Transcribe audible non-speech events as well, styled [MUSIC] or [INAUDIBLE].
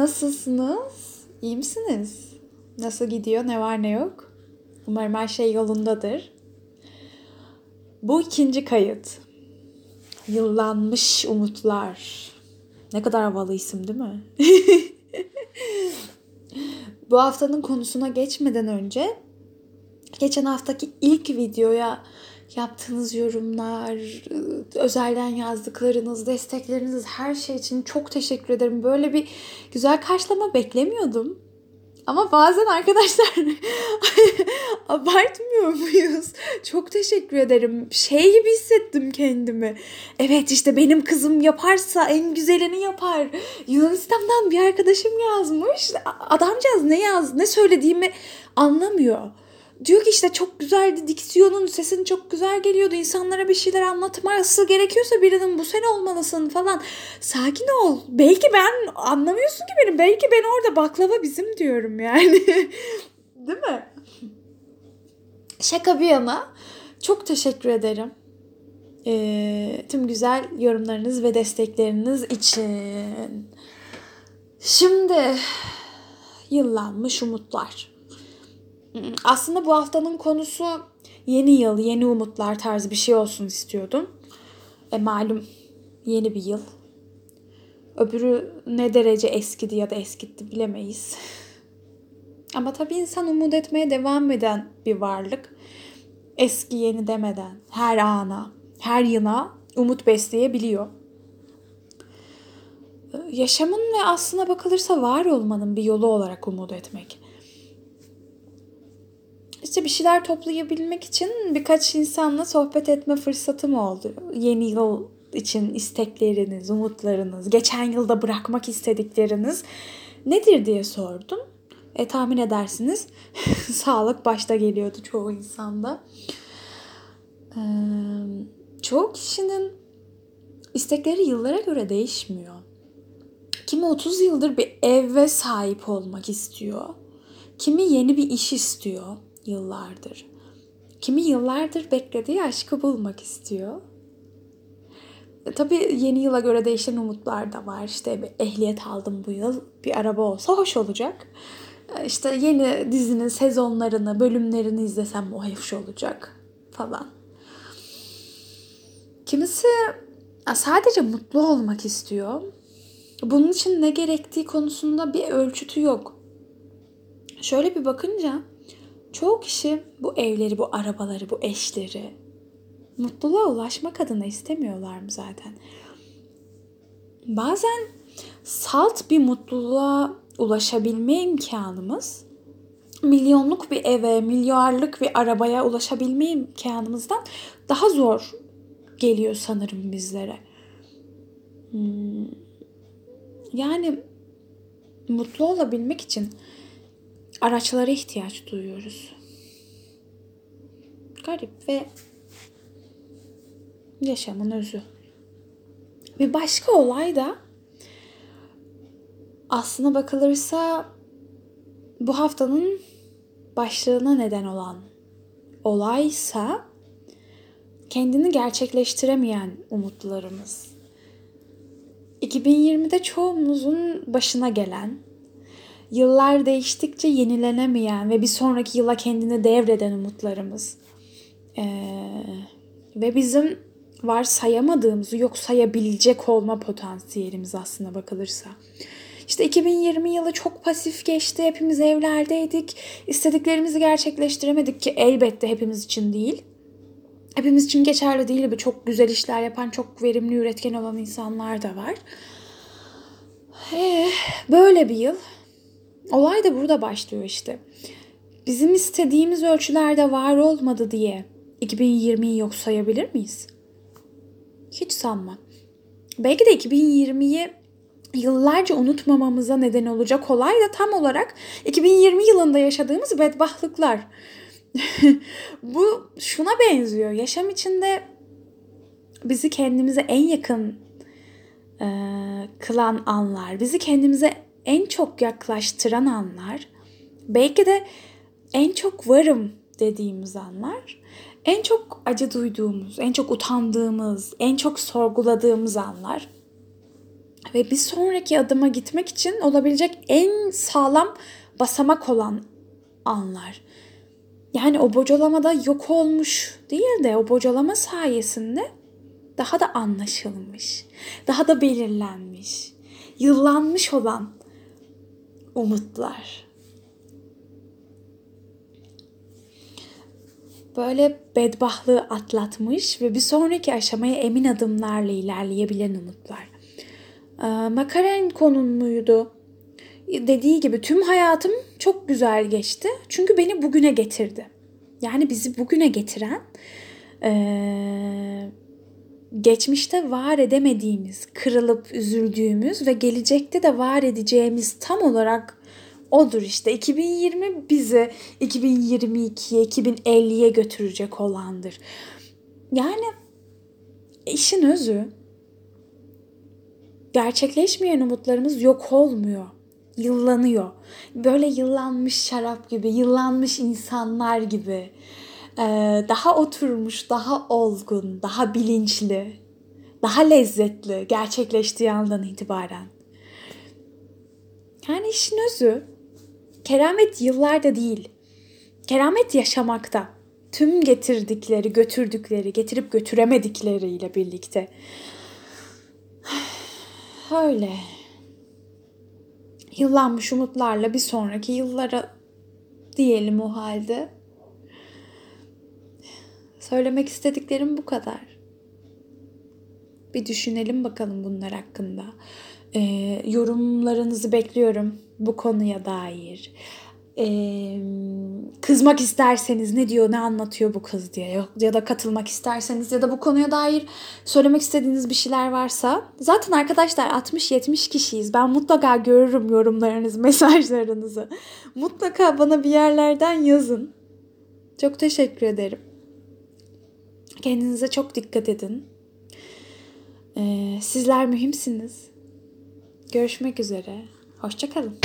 Nasılsınız? İyi misiniz? Nasıl gidiyor? Ne var ne yok? Umarım her şey yolundadır. Bu ikinci kayıt. Yıllanmış umutlar. Ne kadar havalı isim değil mi? [LAUGHS] Bu haftanın konusuna geçmeden önce geçen haftaki ilk videoya yaptığınız yorumlar, özelden yazdıklarınız, destekleriniz her şey için çok teşekkür ederim. Böyle bir güzel karşılama beklemiyordum. Ama bazen arkadaşlar [LAUGHS] abartmıyor muyuz? Çok teşekkür ederim. Şey gibi hissettim kendimi. Evet işte benim kızım yaparsa en güzelini yapar. Yunanistan'dan bir arkadaşım yazmış. Adamcağız ne yaz, ne söylediğimi anlamıyor diyor ki işte çok güzeldi diksiyonun sesin çok güzel geliyordu insanlara bir şeyler anlatması gerekiyorsa birinin bu sen olmalısın falan. Sakin ol. Belki ben anlamıyorsun ki benim belki ben orada baklava bizim diyorum yani. [LAUGHS] Değil mi? Şaka bir yana. Çok teşekkür ederim. Ee, tüm güzel yorumlarınız ve destekleriniz için. Şimdi yıllanmış umutlar aslında bu haftanın konusu yeni yıl, yeni umutlar tarzı bir şey olsun istiyordum. E malum yeni bir yıl. Öbürü ne derece eskidi ya da eskitti bilemeyiz. [LAUGHS] Ama tabii insan umut etmeye devam eden bir varlık. Eski yeni demeden her ana, her yıla umut besleyebiliyor. Yaşamın ve aslına bakılırsa var olmanın bir yolu olarak umut etmek işte bir şeyler toplayabilmek için birkaç insanla sohbet etme fırsatım oldu. Yeni yıl için istekleriniz, umutlarınız, geçen yılda bırakmak istedikleriniz nedir diye sordum. E tahmin edersiniz [LAUGHS] sağlık başta geliyordu çoğu insanda. Ee, çoğu kişinin istekleri yıllara göre değişmiyor. Kimi 30 yıldır bir eve sahip olmak istiyor. Kimi yeni bir iş istiyor yıllardır. Kimi yıllardır beklediği aşkı bulmak istiyor. E, tabii yeni yıla göre değişen umutlar da var. İşte bir ehliyet aldım bu yıl. Bir araba olsa hoş olacak. E, işte yeni dizinin sezonlarını, bölümlerini izlesem o hoş olacak falan. Kimisi sadece mutlu olmak istiyor. Bunun için ne gerektiği konusunda bir ölçütü yok. Şöyle bir bakınca Çoğu kişi bu evleri, bu arabaları, bu eşleri mutluluğa ulaşmak adına istemiyorlar mı zaten? Bazen salt bir mutluluğa ulaşabilme imkanımız milyonluk bir eve, milyarlık bir arabaya ulaşabilme imkanımızdan daha zor geliyor sanırım bizlere. Hmm. Yani mutlu olabilmek için araçlara ihtiyaç duyuyoruz. Garip ve yaşamın özü. Bir başka olay da aslına bakılırsa bu haftanın başlığına neden olan olaysa kendini gerçekleştiremeyen umutlarımız. 2020'de çoğumuzun başına gelen yıllar değiştikçe yenilenemeyen ve bir sonraki yıla kendini devreden umutlarımız. Ee, ve bizim varsayamadığımızı yok sayabilecek olma potansiyelimiz aslında bakılırsa. İşte 2020 yılı çok pasif geçti. Hepimiz evlerdeydik. İstediklerimizi gerçekleştiremedik ki elbette hepimiz için değil. Hepimiz için geçerli değil. Çok güzel işler yapan, çok verimli, üretken olan insanlar da var. Ee, böyle bir yıl. Olay da burada başlıyor işte. Bizim istediğimiz ölçülerde var olmadı diye 2020'yi yok sayabilir miyiz? Hiç sanmam. Belki de 2020'yi yıllarca unutmamamıza neden olacak olay da tam olarak 2020 yılında yaşadığımız bedbahtlıklar. [LAUGHS] Bu şuna benziyor. Yaşam içinde bizi kendimize en yakın e, kılan anlar, bizi kendimize en çok yaklaştıran anlar, belki de en çok varım dediğimiz anlar, en çok acı duyduğumuz, en çok utandığımız, en çok sorguladığımız anlar. ve bir sonraki adıma gitmek için olabilecek en sağlam basamak olan anlar. Yani o bocalamada yok olmuş değil de o bocalama sayesinde daha da anlaşılmış, daha da belirlenmiş, yıllanmış olan umutlar. Böyle bedbahlığı atlatmış ve bir sonraki aşamaya emin adımlarla ilerleyebilen umutlar. Ee, Makarenko'nun muydu? Dediği gibi tüm hayatım çok güzel geçti. Çünkü beni bugüne getirdi. Yani bizi bugüne getiren ee, geçmişte var edemediğimiz, kırılıp üzüldüğümüz ve gelecekte de var edeceğimiz tam olarak odur işte. 2020 bizi 2022'ye, 2050'ye götürecek olandır. Yani işin özü gerçekleşmeyen umutlarımız yok olmuyor. Yıllanıyor. Böyle yıllanmış şarap gibi, yıllanmış insanlar gibi. Ee, daha oturmuş, daha olgun, daha bilinçli, daha lezzetli gerçekleştiği andan itibaren. Yani işin özü keramet yıllarda değil. Keramet yaşamakta. Tüm getirdikleri, götürdükleri, getirip götüremedikleriyle birlikte. [SIGHS] Öyle. Yıllanmış umutlarla bir sonraki yıllara diyelim o halde. Söylemek istediklerim bu kadar. Bir düşünelim bakalım bunlar hakkında. Ee, yorumlarınızı bekliyorum bu konuya dair. Ee, kızmak isterseniz ne diyor ne anlatıyor bu kız diye ya da katılmak isterseniz ya da bu konuya dair söylemek istediğiniz bir şeyler varsa zaten arkadaşlar 60-70 kişiyiz ben mutlaka görürüm yorumlarınızı [LAUGHS] mesajlarınızı mutlaka bana bir yerlerden yazın çok teşekkür ederim kendinize çok dikkat edin. Ee, sizler mühimsiniz. Görüşmek üzere. Hoşçakalın